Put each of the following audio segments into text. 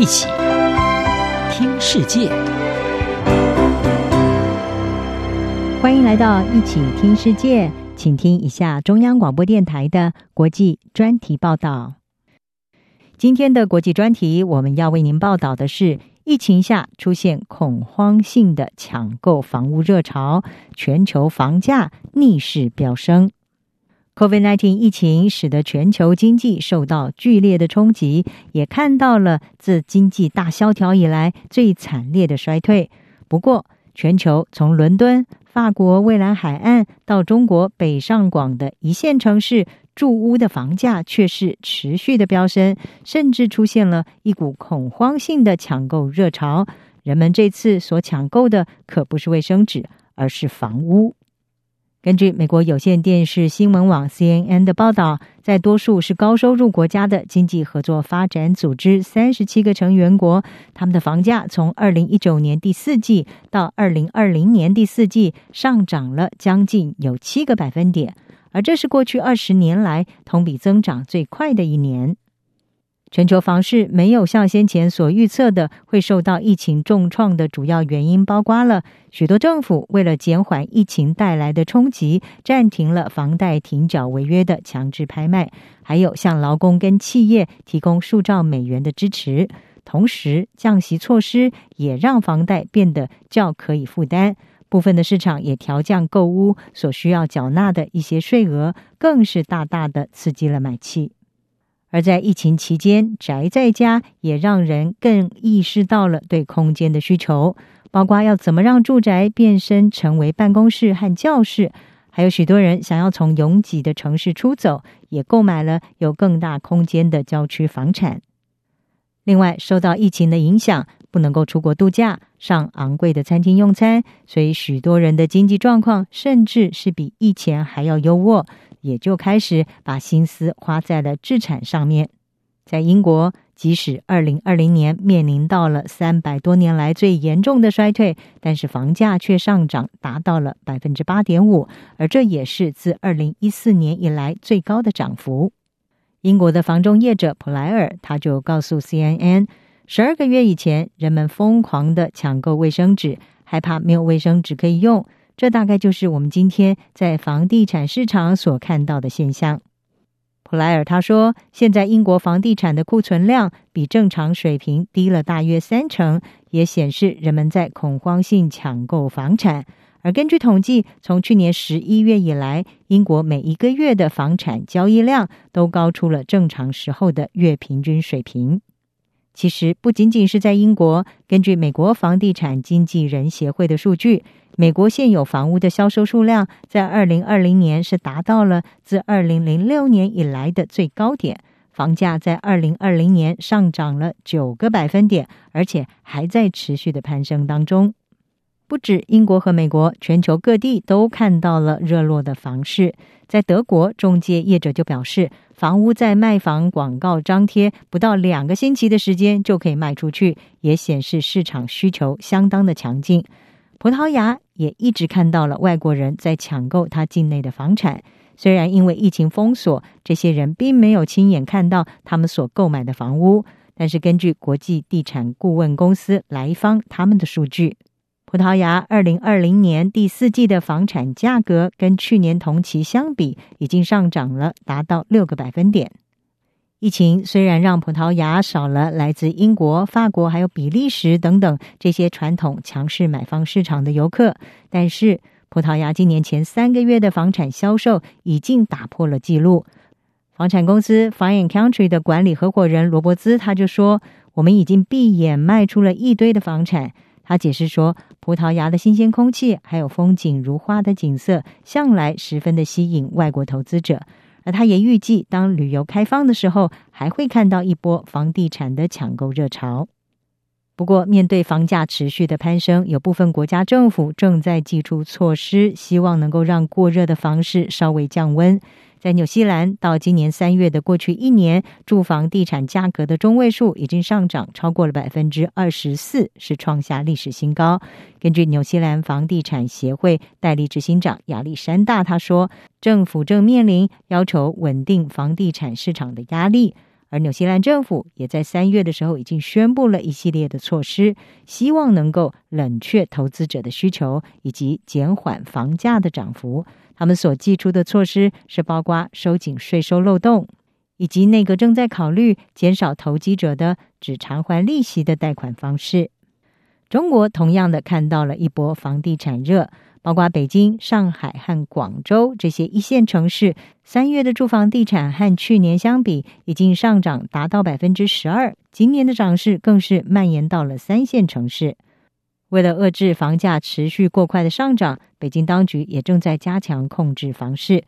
一起听世界，欢迎来到一起听世界，请听一下中央广播电台的国际专题报道。今天的国际专题，我们要为您报道的是：疫情下出现恐慌性的抢购房屋热潮，全球房价逆势飙升。COVID-19 疫情使得全球经济受到剧烈的冲击，也看到了自经济大萧条以来最惨烈的衰退。不过，全球从伦敦、法国蔚蓝海岸到中国北上广的一线城市，住屋的房价却是持续的飙升，甚至出现了一股恐慌性的抢购热潮。人们这次所抢购的可不是卫生纸，而是房屋。根据美国有线电视新闻网 CNN 的报道，在多数是高收入国家的经济合作发展组织三十七个成员国，他们的房价从二零一九年第四季到二零二零年第四季上涨了将近有七个百分点，而这是过去二十年来同比增长最快的一年。全球房市没有像先前所预测的会受到疫情重创的主要原因，包括了许多政府为了减缓疫情带来的冲击，暂停了房贷停缴违约的强制拍卖，还有向劳工跟企业提供数兆美元的支持。同时，降息措施也让房贷变得较可以负担。部分的市场也调降购屋所需要缴纳的一些税额，更是大大的刺激了买气。而在疫情期间，宅在家也让人更意识到了对空间的需求，包括要怎么让住宅变身成为办公室和教室，还有许多人想要从拥挤的城市出走，也购买了有更大空间的郊区房产。另外，受到疫情的影响，不能够出国度假，上昂贵的餐厅用餐，所以许多人的经济状况甚至是比以前还要优渥。也就开始把心思花在了制产上面。在英国，即使二零二零年面临到了三百多年来最严重的衰退，但是房价却上涨达到了百分之八点五，而这也是自二零一四年以来最高的涨幅。英国的房中业者普莱尔他就告诉 CNN，十二个月以前，人们疯狂的抢购卫生纸，害怕没有卫生纸可以用。这大概就是我们今天在房地产市场所看到的现象。普莱尔他说，现在英国房地产的库存量比正常水平低了大约三成，也显示人们在恐慌性抢购房产。而根据统计，从去年十一月以来，英国每一个月的房产交易量都高出了正常时候的月平均水平。其实不仅仅是在英国，根据美国房地产经纪人协会的数据。美国现有房屋的销售数量在二零二零年是达到了自二零零六年以来的最高点，房价在二零二零年上涨了九个百分点，而且还在持续的攀升当中。不止英国和美国，全球各地都看到了热络的房市。在德国，中介业者就表示，房屋在卖房广告张贴不到两个星期的时间就可以卖出去，也显示市场需求相当的强劲。葡萄牙也一直看到了外国人在抢购他境内的房产，虽然因为疫情封锁，这些人并没有亲眼看到他们所购买的房屋，但是根据国际地产顾问公司莱方他们的数据，葡萄牙二零二零年第四季的房产价格跟去年同期相比，已经上涨了达到六个百分点。疫情虽然让葡萄牙少了来自英国、法国还有比利时等等这些传统强势买方市场的游客，但是葡萄牙今年前三个月的房产销售已经打破了纪录。房产公司 Fine and Country 的管理合伙人罗伯兹他就说：“我们已经闭眼卖出了一堆的房产。”他解释说：“葡萄牙的新鲜空气还有风景如画的景色，向来十分的吸引外国投资者。”而他也预计，当旅游开放的时候，还会看到一波房地产的抢购热潮。不过，面对房价持续的攀升，有部分国家政府正在祭出措施，希望能够让过热的房市稍微降温。在纽西兰，到今年三月的过去一年，住房地产价格的中位数已经上涨超过了百分之二十四，是创下历史新高。根据纽西兰房地产协会代理执行长亚历山大他说，政府正面临要求稳定房地产市场的压力，而纽西兰政府也在三月的时候已经宣布了一系列的措施，希望能够冷却投资者的需求以及减缓房价的涨幅。他们所寄出的措施是包括收紧税收漏洞，以及内阁正在考虑减少投机者的只偿还利息的贷款方式。中国同样的看到了一波房地产热，包括北京、上海和广州这些一线城市，三月的住房地产和去年相比已经上涨达到百分之十二，今年的涨势更是蔓延到了三线城市。为了遏制房价持续过快的上涨，北京当局也正在加强控制房市。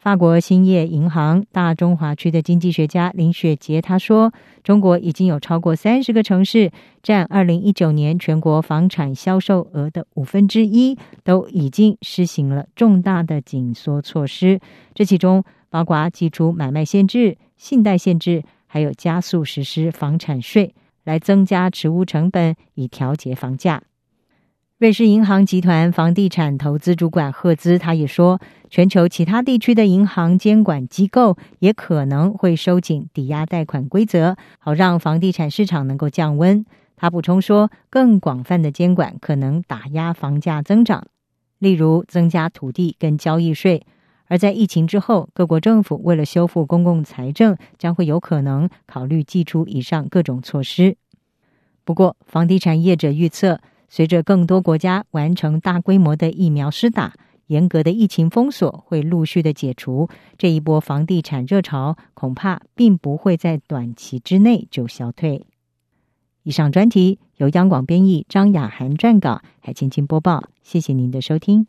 法国兴业银行大中华区的经济学家林雪杰他说：“中国已经有超过三十个城市，占二零一九年全国房产销售额的五分之一，都已经实行了重大的紧缩措施。这其中包括祭出买卖限制、信贷限制，还有加速实施房产税，来增加持屋成本，以调节房价。”瑞士银行集团房地产投资主管赫兹他也说，全球其他地区的银行监管机构也可能会收紧抵押贷款规则，好让房地产市场能够降温。他补充说，更广泛的监管可能打压房价增长，例如增加土地跟交易税。而在疫情之后，各国政府为了修复公共财政，将会有可能考虑祭出以上各种措施。不过，房地产业者预测，随着更多国家完成大规模的疫苗施打，严格的疫情封锁会陆续的解除，这一波房地产热潮恐怕并不会在短期之内就消退。以上专题由央广编译，张雅涵撰稿，海青青播报。谢谢您的收听。